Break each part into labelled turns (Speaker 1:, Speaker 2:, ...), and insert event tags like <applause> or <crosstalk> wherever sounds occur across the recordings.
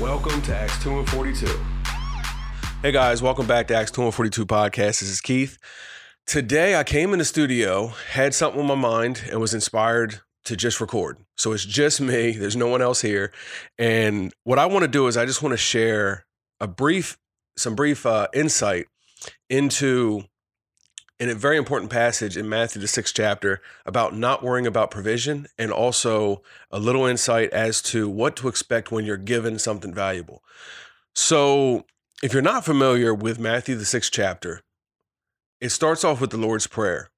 Speaker 1: Welcome to Acts 2 and 42. Hey guys, welcome back to Acts 2 and 42 podcast. This is Keith. Today I came in the studio, had something on my mind, and was inspired to just record. So it's just me, there's no one else here. And what I want to do is I just want to share a brief, some brief uh, insight into in a very important passage in Matthew, the sixth chapter, about not worrying about provision and also a little insight as to what to expect when you're given something valuable. So, if you're not familiar with Matthew, the sixth chapter, it starts off with the Lord's Prayer.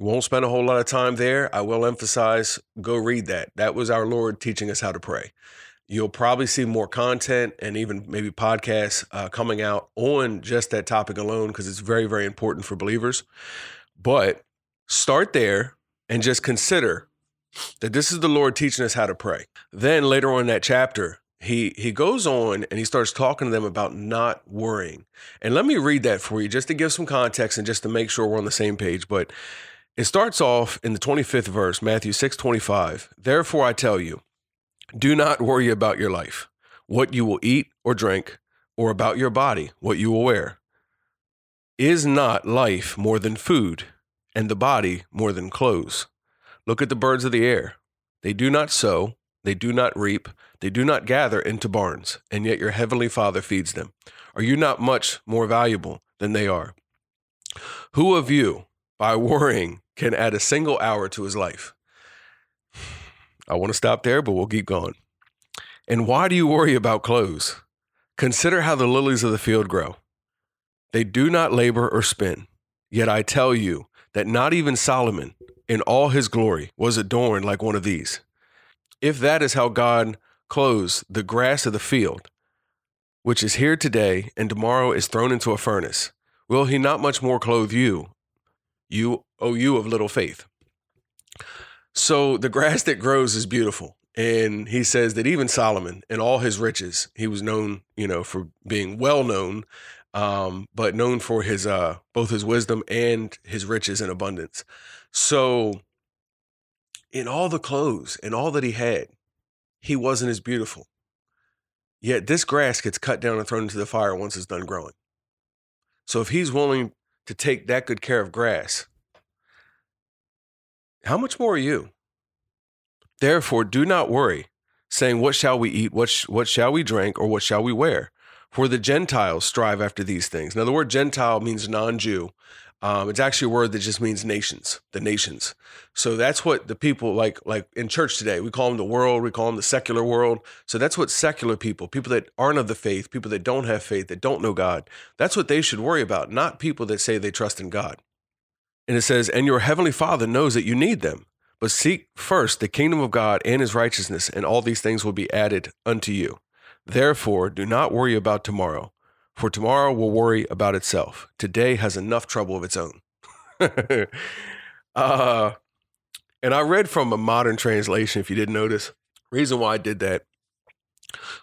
Speaker 1: We won't spend a whole lot of time there. I will emphasize go read that. That was our Lord teaching us how to pray. You'll probably see more content and even maybe podcasts uh, coming out on just that topic alone because it's very, very important for believers. But start there and just consider that this is the Lord teaching us how to pray. Then later on in that chapter, he he goes on and he starts talking to them about not worrying. And let me read that for you just to give some context and just to make sure we're on the same page. But it starts off in the 25th verse, Matthew 6 25. Therefore I tell you, do not worry about your life, what you will eat or drink, or about your body, what you will wear. Is not life more than food, and the body more than clothes? Look at the birds of the air. They do not sow, they do not reap, they do not gather into barns, and yet your heavenly Father feeds them. Are you not much more valuable than they are? Who of you, by <laughs> worrying, can add a single hour to his life? I want to stop there, but we'll keep going. And why do you worry about clothes? Consider how the lilies of the field grow. They do not labor or spin. Yet I tell you that not even Solomon, in all his glory, was adorned like one of these. If that is how God clothes the grass of the field, which is here today and tomorrow is thrown into a furnace, will he not much more clothe you, you, O you of little faith? So the grass that grows is beautiful. And he says that even Solomon, in all his riches, he was known, you know, for being well known, um, but known for his uh, both his wisdom and his riches and abundance. So, in all the clothes and all that he had, he wasn't as beautiful. Yet this grass gets cut down and thrown into the fire once it's done growing. So, if he's willing to take that good care of grass, how much more are you? Therefore, do not worry, saying, What shall we eat? What, sh- what shall we drink? Or what shall we wear? For the Gentiles strive after these things. Now, the word Gentile means non Jew. Um, it's actually a word that just means nations, the nations. So that's what the people like, like in church today. We call them the world. We call them the secular world. So that's what secular people, people that aren't of the faith, people that don't have faith, that don't know God, that's what they should worry about. Not people that say they trust in God. And it says, and your heavenly Father knows that you need them. But seek first the kingdom of God and his righteousness, and all these things will be added unto you. Therefore, do not worry about tomorrow, for tomorrow will worry about itself. Today has enough trouble of its own. <laughs> uh, and I read from a modern translation, if you didn't notice. Reason why I did that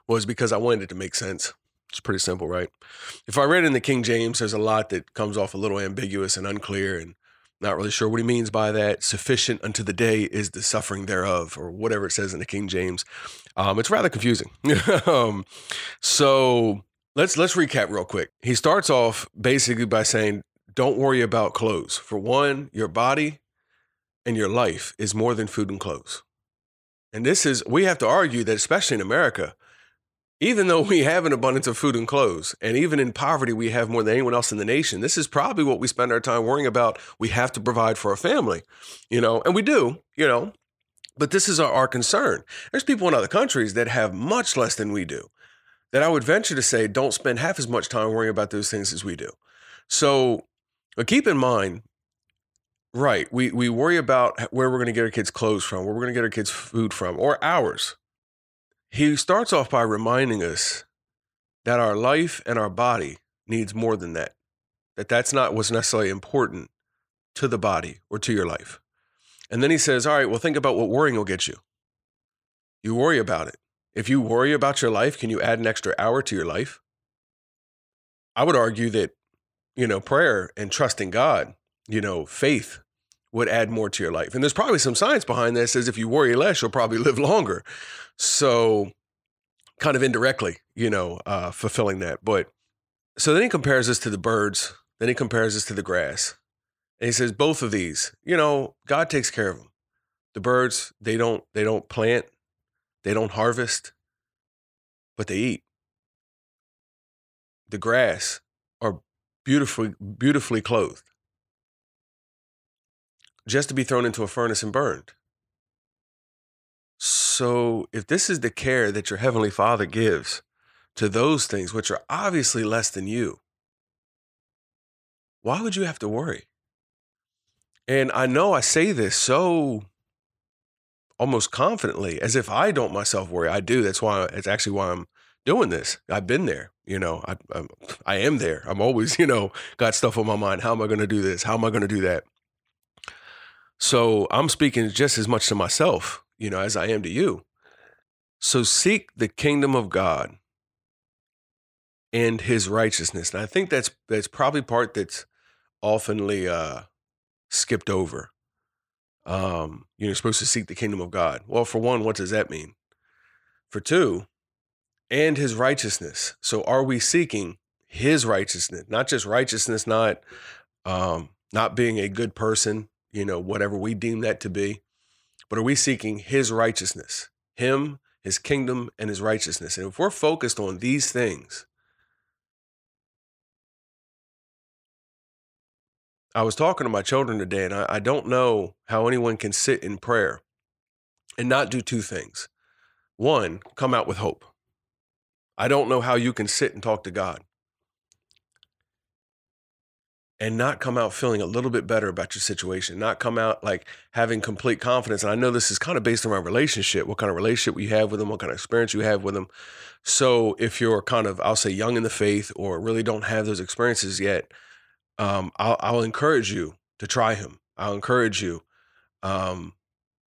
Speaker 1: was because I wanted it to make sense. It's pretty simple, right? If I read in the King James, there's a lot that comes off a little ambiguous and unclear and not really sure what he means by that. Sufficient unto the day is the suffering thereof, or whatever it says in the King James. Um, it's rather confusing. <laughs> um, so let's let's recap real quick. He starts off basically by saying, "Don't worry about clothes. For one, your body and your life is more than food and clothes." And this is we have to argue that, especially in America, even though we have an abundance of food and clothes, and even in poverty, we have more than anyone else in the nation, this is probably what we spend our time worrying about. We have to provide for our family, you know, and we do, you know, but this is our, our concern. There's people in other countries that have much less than we do, that I would venture to say don't spend half as much time worrying about those things as we do. So, but keep in mind, right, we, we worry about where we're going to get our kids' clothes from, where we're going to get our kids' food from, or ours he starts off by reminding us that our life and our body needs more than that. That that's not what's necessarily important to the body or to your life. And then he says, "All right, well think about what worrying will get you. You worry about it. If you worry about your life, can you add an extra hour to your life?" I would argue that you know, prayer and trusting God, you know, faith would add more to your life. And there's probably some science behind that says if you worry less, you'll probably <laughs> live longer. So kind of indirectly, you know, uh, fulfilling that. But so then he compares us to the birds. Then he compares us to the grass. And he says, both of these, you know, God takes care of them. The birds, they don't, they don't plant, they don't harvest, but they eat. The grass are beautifully, beautifully clothed, just to be thrown into a furnace and burned. So, if this is the care that your Heavenly Father gives to those things which are obviously less than you, why would you have to worry? And I know I say this so almost confidently as if I don't myself worry. I do. That's why it's actually why I'm doing this. I've been there, you know, I, I, I am there. I'm always, <laughs> you know, got stuff on my mind. How am I going to do this? How am I going to do that? So I'm speaking just as much to myself, you know, as I am to you. So seek the kingdom of God and his righteousness. And I think that's that's probably part that's oftenly uh skipped over. Um, you're supposed to seek the kingdom of God. Well, for one, what does that mean? For two, and his righteousness. So are we seeking his righteousness? Not just righteousness, not um, not being a good person, you know, whatever we deem that to be, but are we seeking his righteousness, him, his kingdom, and his righteousness? And if we're focused on these things, I was talking to my children today, and I, I don't know how anyone can sit in prayer and not do two things. One, come out with hope. I don't know how you can sit and talk to God and not come out feeling a little bit better about your situation, not come out like having complete confidence. And I know this is kind of based on my relationship, what kind of relationship you have with them, what kind of experience you have with them. So if you're kind of, I'll say, young in the faith or really don't have those experiences yet, um, I'll, I'll, encourage you to try him. I'll encourage you um,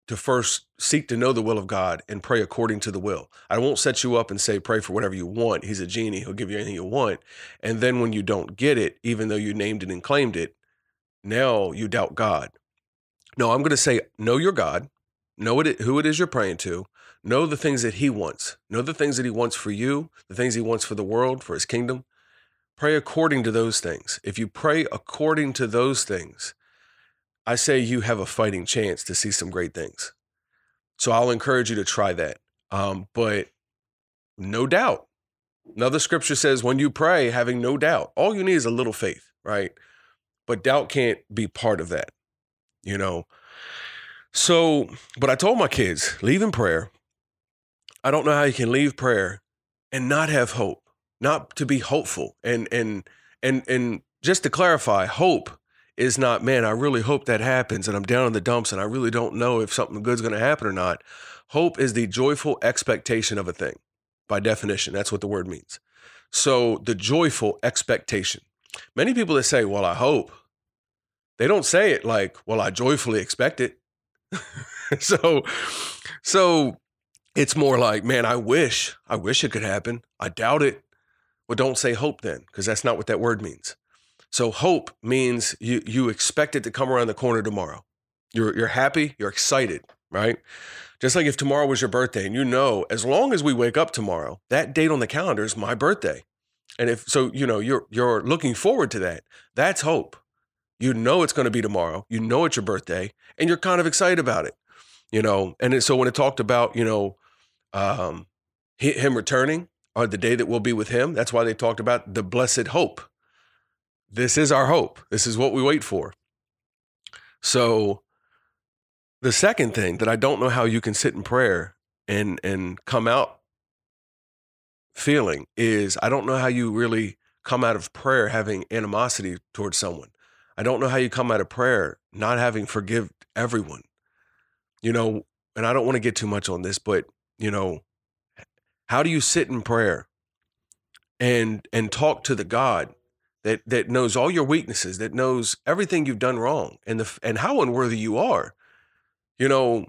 Speaker 1: to first seek to know the will of God and pray according to the will. I won't set you up and say, pray for whatever you want. He's a genie, he'll give you anything you want. And then when you don't get it, even though you named it and claimed it, now you doubt God. No, I'm going to say, know your God, know it, who it is you're praying to, know the things that he wants, know the things that he wants for you, the things he wants for the world, for his kingdom. Pray according to those things. If you pray according to those things, I say you have a fighting chance to see some great things. So I'll encourage you to try that. Um, but no doubt, another scripture says, when you pray, having no doubt, all you need is a little faith, right? But doubt can't be part of that, you know? So, but I told my kids, leave in prayer. I don't know how you can leave prayer and not have hope not to be hopeful. And and and and just to clarify, hope is not, man, I really hope that happens and I'm down in the dumps and I really don't know if something good's going to happen or not. Hope is the joyful expectation of a thing. By definition, that's what the word means. So, the joyful expectation. Many people that say, "Well, I hope." They don't say it like, "Well, I joyfully expect it." <laughs> so so it's more like, "Man, I wish. I wish it could happen. I doubt it. Well, don't say hope then, because that's not what that word means. So hope means you you expect it to come around the corner tomorrow. You're you're happy, you're excited, right? Just like if tomorrow was your birthday and you know as long as we wake up tomorrow, that date on the calendar is my birthday. And if so, you know, you're you're looking forward to that. That's hope. You know it's going to be tomorrow. You know it's your birthday and you're kind of excited about it. You know, and so when it talked about, you know, um him returning, or the day that we'll be with him. That's why they talked about the blessed hope. This is our hope. This is what we wait for. So the second thing that I don't know how you can sit in prayer and and come out feeling is I don't know how you really come out of prayer having animosity towards someone. I don't know how you come out of prayer not having forgive everyone. You know, and I don't want to get too much on this, but you know, how do you sit in prayer and and talk to the God that that knows all your weaknesses, that knows everything you've done wrong and the and how unworthy you are? You know,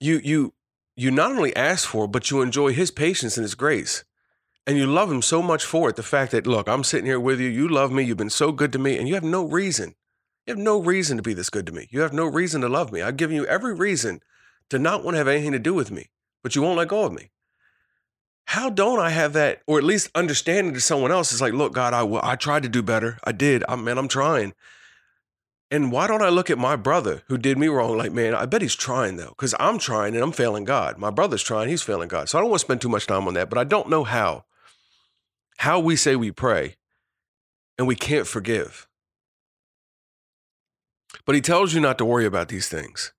Speaker 1: you you you not only ask for, but you enjoy his patience and his grace. And you love him so much for it. The fact that, look, I'm sitting here with you, you love me, you've been so good to me, and you have no reason. You have no reason to be this good to me. You have no reason to love me. I've given you every reason to not want to have anything to do with me but you won't let go of me. How don't I have that, or at least understanding to someone else? It's like, look, God, I, I tried to do better. I did. I, man, I'm trying. And why don't I look at my brother who did me wrong? Like, man, I bet he's trying though, because I'm trying and I'm failing God. My brother's trying, he's failing God. So I don't want to spend too much time on that, but I don't know how. How we say we pray and we can't forgive. But he tells you not to worry about these things.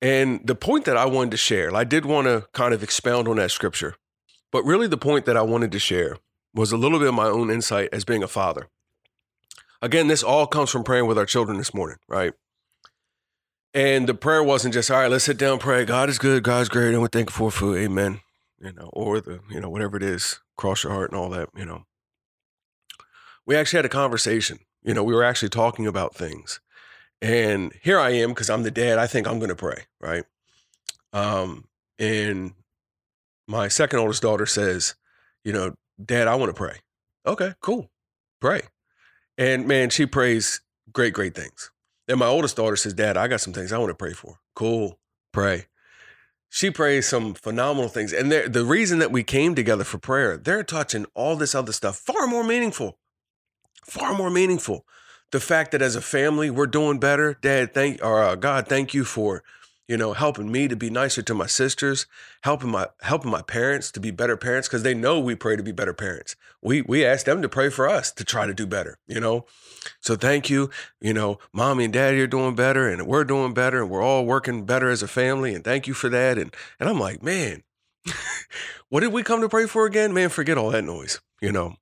Speaker 1: And the point that I wanted to share, I did want to kind of expound on that scripture, but really the point that I wanted to share was a little bit of my own insight as being a father. Again, this all comes from praying with our children this morning, right? And the prayer wasn't just, all right, let's sit down, pray. God is good, God's great, and we're thankful for food. Amen. You know, or the, you know, whatever it is, cross your heart and all that, you know. We actually had a conversation. You know, we were actually talking about things. And here I am, because I'm the dad, I think I'm gonna pray, right? Um, and my second oldest daughter says, you know, Dad, I want to pray. Okay, cool. Pray. And man, she prays great, great things. And my oldest daughter says, Dad, I got some things I want to pray for. Cool. Pray. She prays some phenomenal things. And the reason that we came together for prayer, they're touching all this other stuff, far more meaningful. Far more meaningful. The fact that as a family, we're doing better. Dad, thank or uh, God, thank you for you know, helping me to be nicer to my sisters, helping my helping my parents to be better parents because they know we pray to be better parents. We we ask them to pray for us to try to do better, you know. So thank you, you know, mommy and daddy are doing better and we're doing better and we're all working better as a family and thank you for that and and I'm like, man, <laughs> what did we come to pray for again? Man, forget all that noise, you know.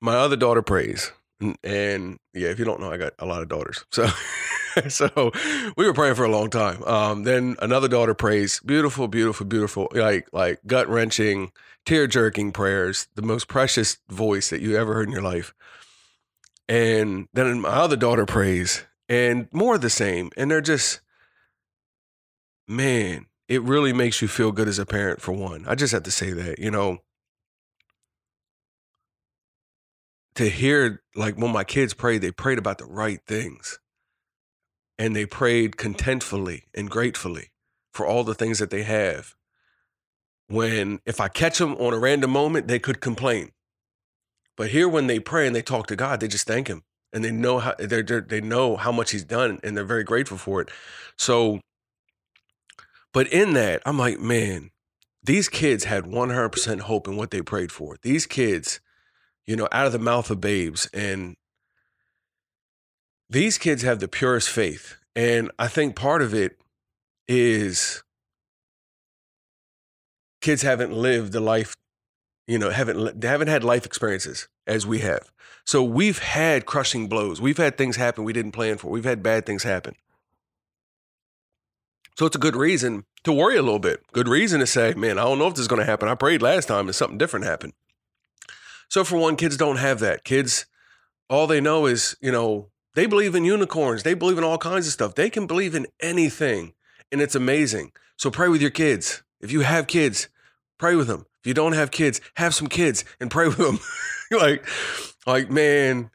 Speaker 1: My other daughter prays. And, and yeah, if you don't know, I got a lot of daughters. So <laughs> <laughs> so we were praying for a long time. Um, then another daughter prays, beautiful, beautiful, beautiful, like like gut wrenching, tear jerking prayers, the most precious voice that you ever heard in your life. And then my other daughter prays, and more of the same. And they're just, man, it really makes you feel good as a parent. For one, I just have to say that, you know. To hear like when my kids prayed, they prayed about the right things and they prayed contentfully and gratefully for all the things that they have. When if I catch them on a random moment, they could complain. But here, when they pray and they talk to God, they just thank Him, and they know how they they know how much He's done, and they're very grateful for it. So, but in that, I'm like, man, these kids had 100% hope in what they prayed for. These kids, you know, out of the mouth of babes, and these kids have the purest faith. And I think part of it is kids haven't lived the life, you know, haven't they haven't had life experiences as we have. So we've had crushing blows. We've had things happen we didn't plan for. We've had bad things happen. So it's a good reason to worry a little bit. Good reason to say, man, I don't know if this is going to happen. I prayed last time and something different happened. So for one, kids don't have that. Kids, all they know is, you know, they believe in unicorns. They believe in all kinds of stuff. They can believe in anything, and it's amazing. So pray with your kids. If you have kids, pray with them. If you don't have kids, have some kids and pray with them. <laughs> like, like man,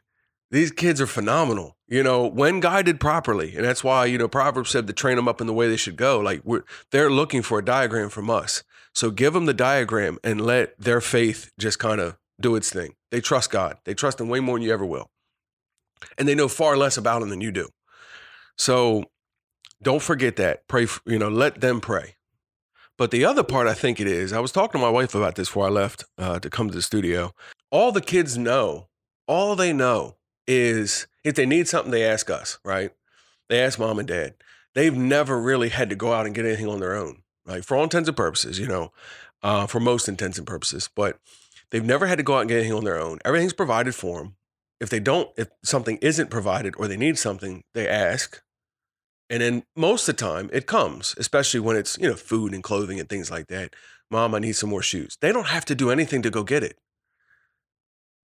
Speaker 1: these kids are phenomenal. You know, when guided properly, and that's why you know Proverbs said to train them up in the way they should go. Like we're they're looking for a diagram from us. So give them the diagram and let their faith just kind of do its thing. They trust God. They trust Him way more than you ever will and they know far less about him than you do. So don't forget that. Pray, for, you know, let them pray. But the other part I think it is, I was talking to my wife about this before I left uh, to come to the studio. All the kids know, all they know is if they need something, they ask us, right? They ask mom and dad. They've never really had to go out and get anything on their own, like for all intents and purposes, you know, uh, for most intents and purposes. But they've never had to go out and get anything on their own. Everything's provided for them if they don't, if something isn't provided or they need something, they ask. And then most of the time it comes, especially when it's, you know, food and clothing and things like that. Mom, I need some more shoes. They don't have to do anything to go get it.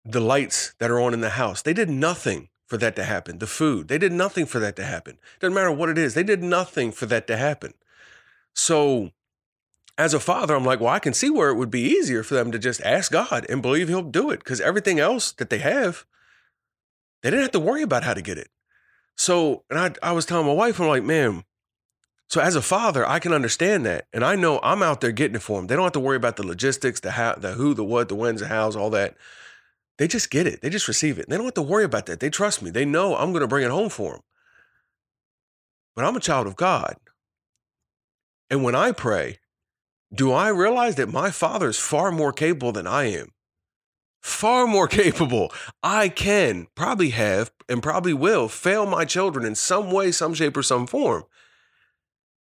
Speaker 1: The lights that are on in the house, they did nothing for that to happen. The food, they did nothing for that to happen. Doesn't matter what it is, they did nothing for that to happen. So as a father, I'm like, well, I can see where it would be easier for them to just ask God and believe He'll do it because everything else that they have, they didn't have to worry about how to get it. So, and I, I was telling my wife, I'm like, man, So as a father, I can understand that, and I know I'm out there getting it for them. They don't have to worry about the logistics, the how, the who, the what, the when's, the hows, all that. They just get it. They just receive it. They don't have to worry about that. They trust me. They know I'm going to bring it home for them. But I'm a child of God, and when I pray, do I realize that my father is far more capable than I am? Far more <laughs> capable. I can, probably have, and probably will fail my children in some way, some shape, or some form.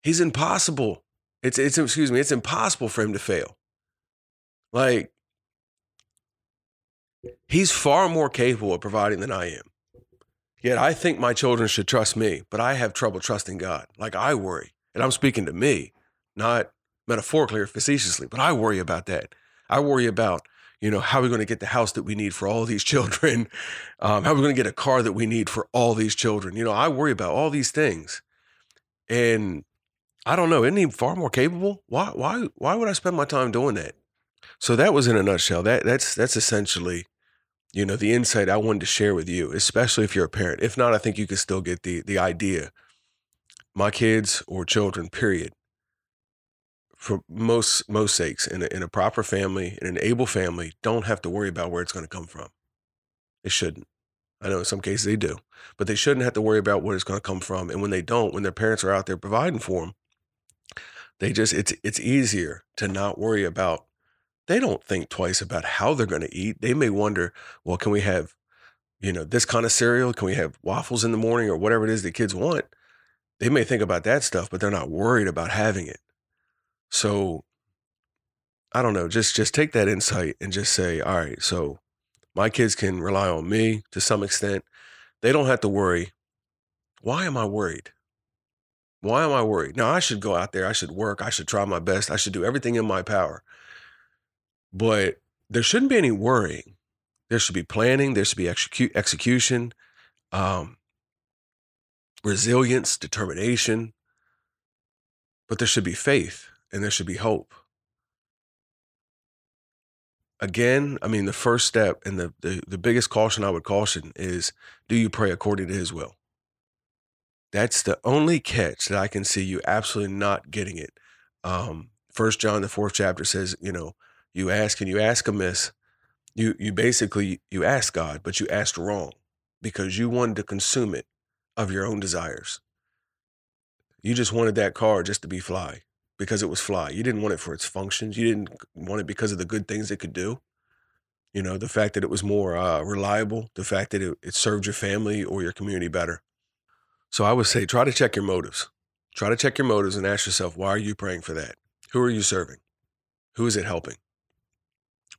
Speaker 1: He's impossible. It's it's excuse me, it's impossible for him to fail. Like he's far more capable of providing than I am. Yet I think my children should trust me, but I have trouble trusting God. Like I worry. And I'm speaking to me, not metaphorically or facetiously, but I worry about that. I worry about, you know, how are we going to get the house that we need for all these children? <laughs> Um, how are we going to get a car that we need for all these children? You know, I worry about all these things. And I don't know. Isn't he far more capable? Why why why would I spend my time doing that? So that was in a nutshell. That that's that's essentially, you know, the insight I wanted to share with you, especially if you're a parent. If not, I think you can still get the the idea. My kids or children, period. For most most sakes, in a, in a proper family, in an able family, don't have to worry about where it's going to come from. It shouldn't. I know in some cases they do, but they shouldn't have to worry about where it's going to come from. And when they don't, when their parents are out there providing for them, they just it's it's easier to not worry about they don't think twice about how they're going to eat. They may wonder, well, can we have, you know, this kind of cereal? Can we have waffles in the morning or whatever it is the kids want? They may think about that stuff, but they're not worried about having it. So I don't know, just just take that insight and just say, all right, so my kids can rely on me to some extent. They don't have to worry. Why am I worried? Why am I worried? Now, I should go out there. I should work. I should try my best. I should do everything in my power. But there shouldn't be any worrying. There should be planning. There should be execu- execution, um, resilience, determination. But there should be faith and there should be hope. Again, I mean, the first step and the, the, the biggest caution I would caution is do you pray according to his will? That's the only catch that I can see you absolutely not getting it. Um, First John, the fourth chapter says, you know, you ask and you ask amiss. You you basically you ask God, but you asked wrong because you wanted to consume it of your own desires. You just wanted that car just to be fly because it was fly. You didn't want it for its functions. You didn't want it because of the good things it could do. You know, the fact that it was more uh, reliable, the fact that it, it served your family or your community better. So I would say try to check your motives. Try to check your motives and ask yourself, why are you praying for that? Who are you serving? Who is it helping?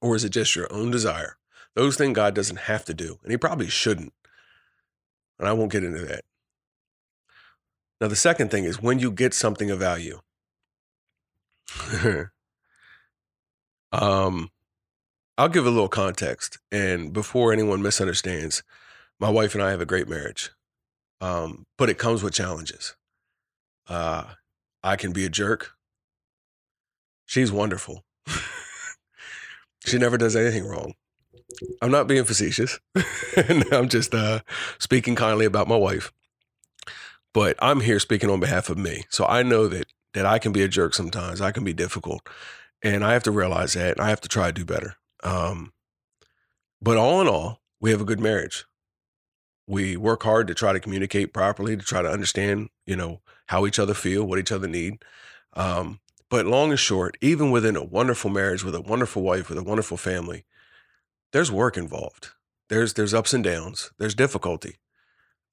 Speaker 1: Or is it just your own desire? Those things God doesn't have to do, and He probably shouldn't. And I won't get into that. Now, the second thing is when you get something of value. <laughs> um, I'll give a little context. And before anyone misunderstands, my wife and I have a great marriage um, but it comes with challenges. Uh, I can be a jerk. She's wonderful. <laughs> she never does anything wrong. I'm not being facetious. <laughs> I'm just uh, speaking kindly about my wife. But I'm here speaking on behalf of me. So I know that that I can be a jerk sometimes. I can be difficult. And I have to realize that. And I have to try to do better. Um, but all in all, we have a good marriage we work hard to try to communicate properly to try to understand you know how each other feel what each other need um, but long and short even within a wonderful marriage with a wonderful wife with a wonderful family there's work involved there's there's ups and downs there's difficulty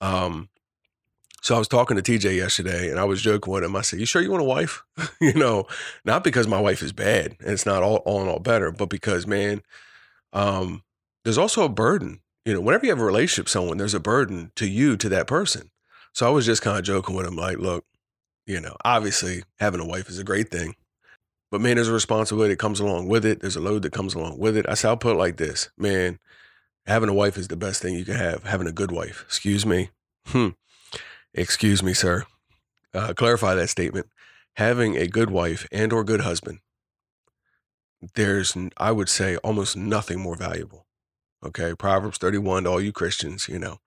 Speaker 1: um, so I was talking to TJ yesterday and I was joking with him. I said, You sure you want a wife? <laughs> you know, not because my wife is bad and it's not all, all in all better, but because, man, um, there's also a burden you know, whenever you have a relationship with someone, there's a burden to you, to that person. So I was just kind of joking with him, like, look, you know, obviously having a wife is a great thing. But man, there's a responsibility that comes along with it. There's a load that comes along with it. I said, I'll put it like this, man, having a wife is the best thing you can have. Having a good wife. Excuse me. Hmm. Excuse me, sir. Uh, clarify that statement. Having a good wife and or good husband, there's, I would say, almost nothing more valuable. Okay. Proverbs 31 to all you Christians, you know.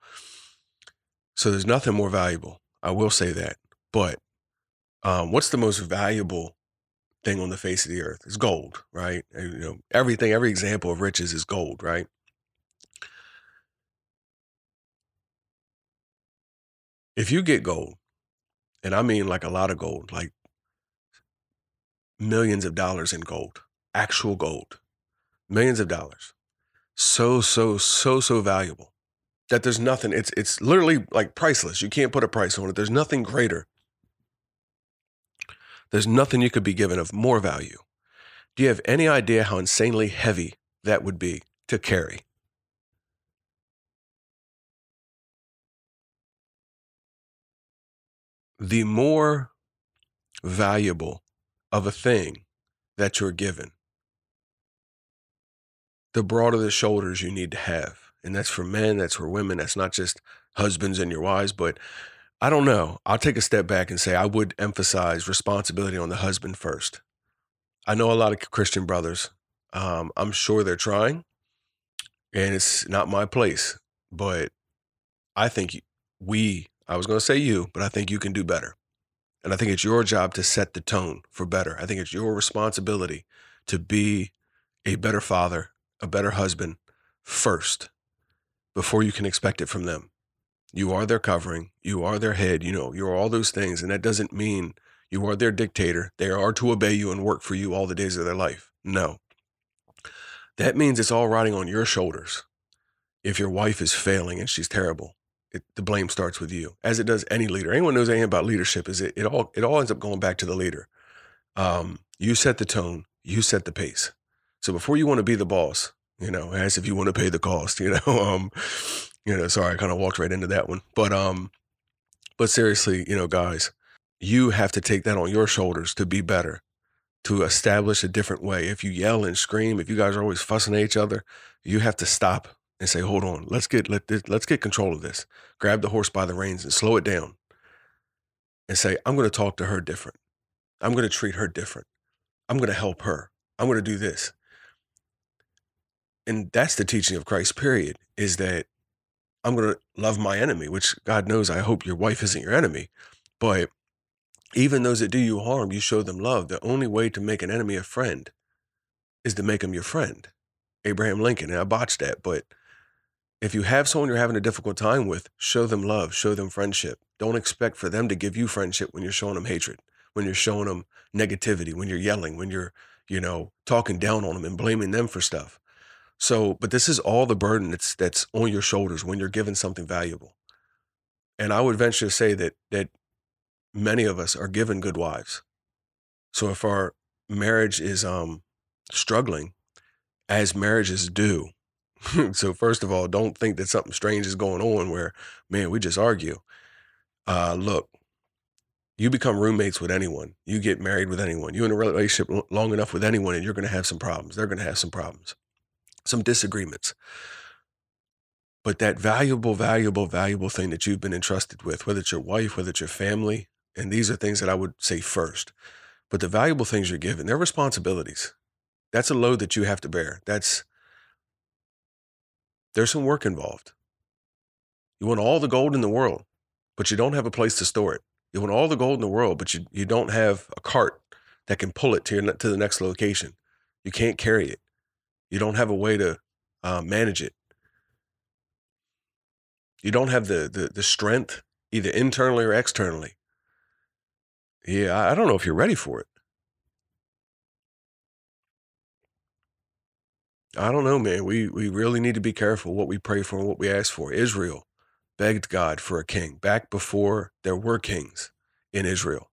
Speaker 1: So there's nothing more valuable. I will say that. But Um, what's the most valuable thing on the face of the earth? It's gold, right? You know, everything, every example of riches is gold, right? If you get gold, and I mean like a lot of gold, like millions of dollars in gold, actual gold, millions of dollars. So, so, so, so valuable that there's nothing, it's it's literally like priceless. You can't put a price on it. There's nothing greater. There's nothing you could be given of more value. Do you have any idea how insanely heavy that would be to carry? The more valuable of a thing that you're given, the broader the shoulders you need to have. And that's for men, that's for women, that's not just husbands and your wives, but I don't know. I'll take a step back and say I would emphasize responsibility on the husband first. I know a lot of Christian brothers. Um, I'm sure they're trying, and it's not my place, but I think we, I was going to say you, but I think you can do better. And I think it's your job to set the tone for better. I think it's your responsibility to be a better father, a better husband first before you can expect it from them. You are their covering, you are their head, you know, you're all those things. And that doesn't mean you are their dictator. They are to obey you and work for you all the days of their life. No. That means it's all riding on your shoulders. If your wife is failing and she's terrible, it, the blame starts with you, as it does any leader. Anyone knows anything about leadership is it, it all it all ends up going back to the leader. Um, you set the tone, you set the pace. So before you want to be the boss, you know, as if you want to pay the cost, <laughs> you know, um, you know, sorry, I kind of walked right into that one, but um, but seriously, you know, guys, you have to take that on your shoulders to be better, to establish a different way. If you yell and scream, if you guys are always fussing at each other, you have to stop and say, "Hold on, let's get let this, let's get control of this. Grab the horse by the reins and slow it down." And say, "I'm going to talk to her different. I'm going to treat her different. I'm going to help her. I'm going to do this." And that's the teaching of Christ. Period. Is that I'm going to love my enemy, which God knows I hope your wife isn't your enemy, but even those that do you harm, you show them love. The only way to make an enemy a friend is to make them your friend. Abraham Lincoln, and I botched that, but if you have someone you're having a difficult time with, show them love, show them friendship. Don't expect for them to give you friendship when you're showing them hatred, when you're showing them negativity, when you're yelling, when you're, you know, talking down on them and blaming them for stuff. So, but this is all the burden that's that's on your shoulders when you're given something valuable. And I would venture to say that that many of us are given good wives. So if our marriage is um struggling, as marriages do, <laughs> so first of all, don't think that something strange is going on where, man, we just argue. Uh, look, you become roommates with anyone. You get married with anyone. You're in a relationship long enough with anyone, and you're going to have some problems. They're going to have some problems, some disagreements. But that valuable, valuable, valuable thing that you've been entrusted with, whether it's your wife, whether it's your family, and these are things that I would say first. But the valuable things you're given, they're responsibilities. That's a load that you have to bear. That's there's some work involved. You want all the gold in the world, but you don't have a place to store it. You want all the gold in the world, but you, you don't have a cart that can pull it to, your, to the next location. You can't carry it. You don't have a way to uh, manage it. You don't have the, the, the strength, either internally or externally. Yeah, I don't know if you're ready for it. I don't know, man. We we really need to be careful what we pray for and what we ask for. Israel begged God for a king back before there were kings in Israel.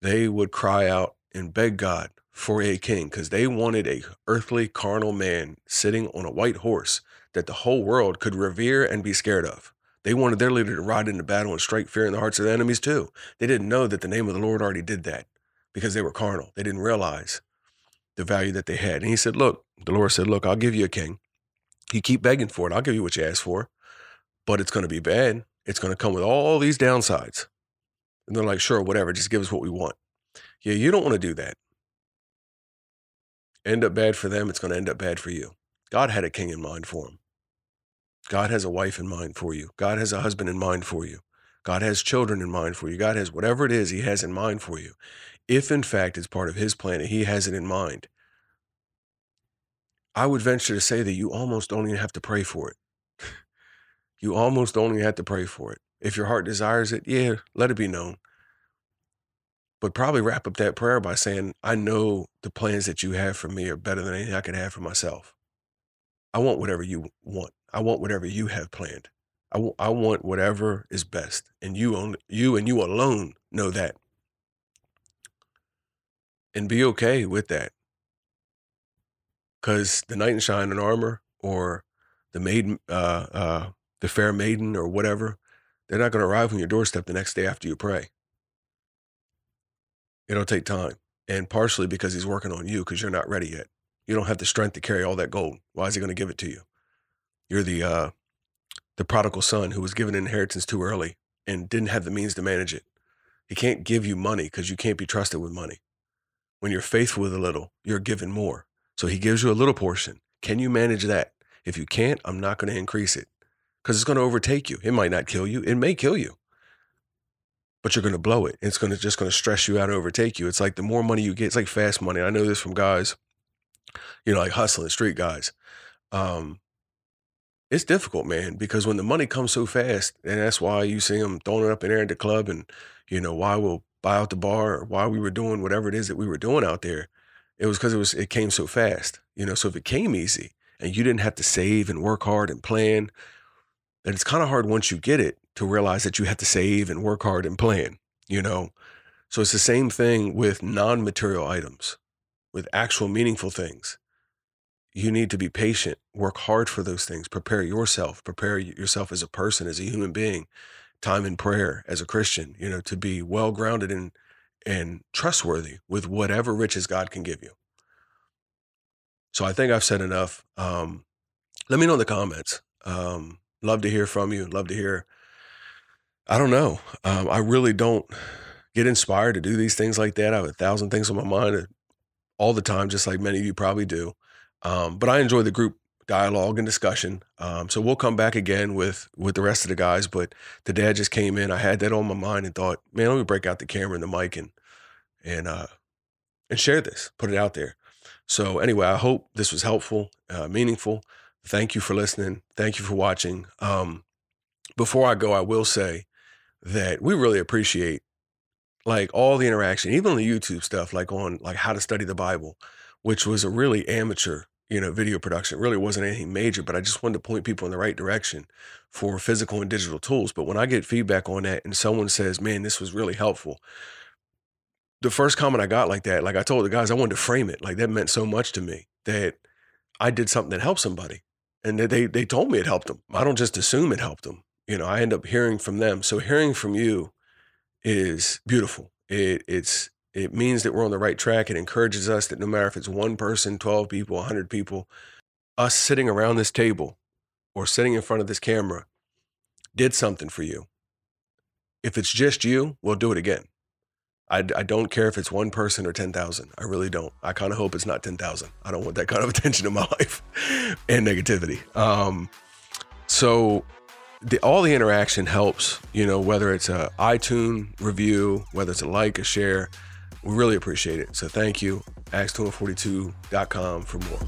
Speaker 1: They would cry out and beg God for a king because they wanted a earthly carnal man sitting on a white horse that the whole world could revere and be scared of. They wanted their leader to ride into battle and strike fear in the hearts of their enemies too. They didn't know that the name of the Lord already did that because they were carnal. They didn't realize the value that they had. And he said, Look, the Lord said, Look, I'll give you a king. You keep begging for it. I'll give you what you ask for, but it's going to be bad. It's going to come with all these downsides. And they're like, Sure, whatever. Just give us what we want. Yeah, you don't want to do that. End up bad for them. It's going to end up bad for you. God had a king in mind for him. God has a wife in mind for you. God has a husband in mind for you. God has children in mind for you. God has whatever it is He has in mind for you. If in fact it's part of His plan and He has it in mind, I would venture to say that you almost don't even have to pray for it. you almost don't even have to pray for it. If your heart desires it, yeah, let it be known. But probably wrap up that prayer by saying, I know the plans that you have for me are better than anything I could have for myself. I want whatever you want. I want whatever you have planned. I, w- I want whatever is best. And you only, you and you alone know that. And be okay with that. Because the knight in shining armor or the maiden, uh, uh, the fair maiden or whatever, they're not going to arrive on your doorstep the next day after you pray. It'll take time. And partially because he's working on you because you're not ready yet. You don't have the strength to carry all that gold. Why is he going to give it to you? You're the uh, the prodigal son who was given inheritance too early and didn't have the means to manage it. He can't give you money because you can't be trusted with money. When you're faithful with a little, you're given more. So he gives you a little portion. Can you manage that? If you can't, I'm not going to increase it because it's going to overtake you. It might not kill you. It may kill you, but you're going to blow it. It's going to just going to stress you out and overtake you. It's like the more money you get, it's like fast money. I know this from guys, you know, like hustling street guys. Um, it's difficult, man, because when the money comes so fast, and that's why you see them throwing it up in there at the club, and you know why we'll buy out the bar or why we were doing whatever it is that we were doing out there. It was because it was it came so fast, you know. So if it came easy and you didn't have to save and work hard and plan, then it's kind of hard once you get it to realize that you have to save and work hard and plan, you know. So it's the same thing with non-material items, with actual meaningful things you need to be patient, work hard for those things, prepare yourself, prepare yourself as a person, as a human being, time in prayer as a Christian, you know, to be well grounded and and trustworthy with whatever riches God can give you. So I think I've said enough. Um, let me know in the comments. Um, love to hear from you. Love to hear. I don't know. Um, I really don't get inspired to do these things like that. I have a thousand things on my mind all the time, just like many of you probably do. Um, but I enjoy the group dialogue and discussion. Um, so we'll come back again with with the rest of the guys. But the dad just came in. I had that on my mind and thought, man, let me break out the camera and the mic and and uh, and share this, put it out there. So anyway, I hope this was helpful, uh, meaningful. Thank you for listening. Thank you for watching. Um, before I go, I will say that we really appreciate like all the interaction, even the YouTube stuff, like on like how to study the Bible, which was a really amateur you know, video production. It really wasn't anything major, but I just wanted to point people in the right direction for physical and digital tools. But when I get feedback on that and someone says, man, this was really helpful, the first comment I got like that, like I told the guys, I wanted to frame it. Like that meant so much to me that I did something that helped somebody. And they they told me it helped them. I don't just assume it helped them. You know, I end up hearing from them. So hearing from you is beautiful. It, it's it means that we're on the right track. It encourages us that no matter if it's one person, 12 people, 100 people, us sitting around this table or sitting in front of this camera did something for you. If it's just you, we'll do it again. I, I don't care if it's one person or 10,000. I really don't. I kind of hope it's not 10,000. I don't want that kind of <laughs> attention in my life and negativity. Um, so the, all the interaction helps, you know, whether it's a iTunes review, whether it's a like, a share, we really appreciate it. So thank you. Acts242.com for more.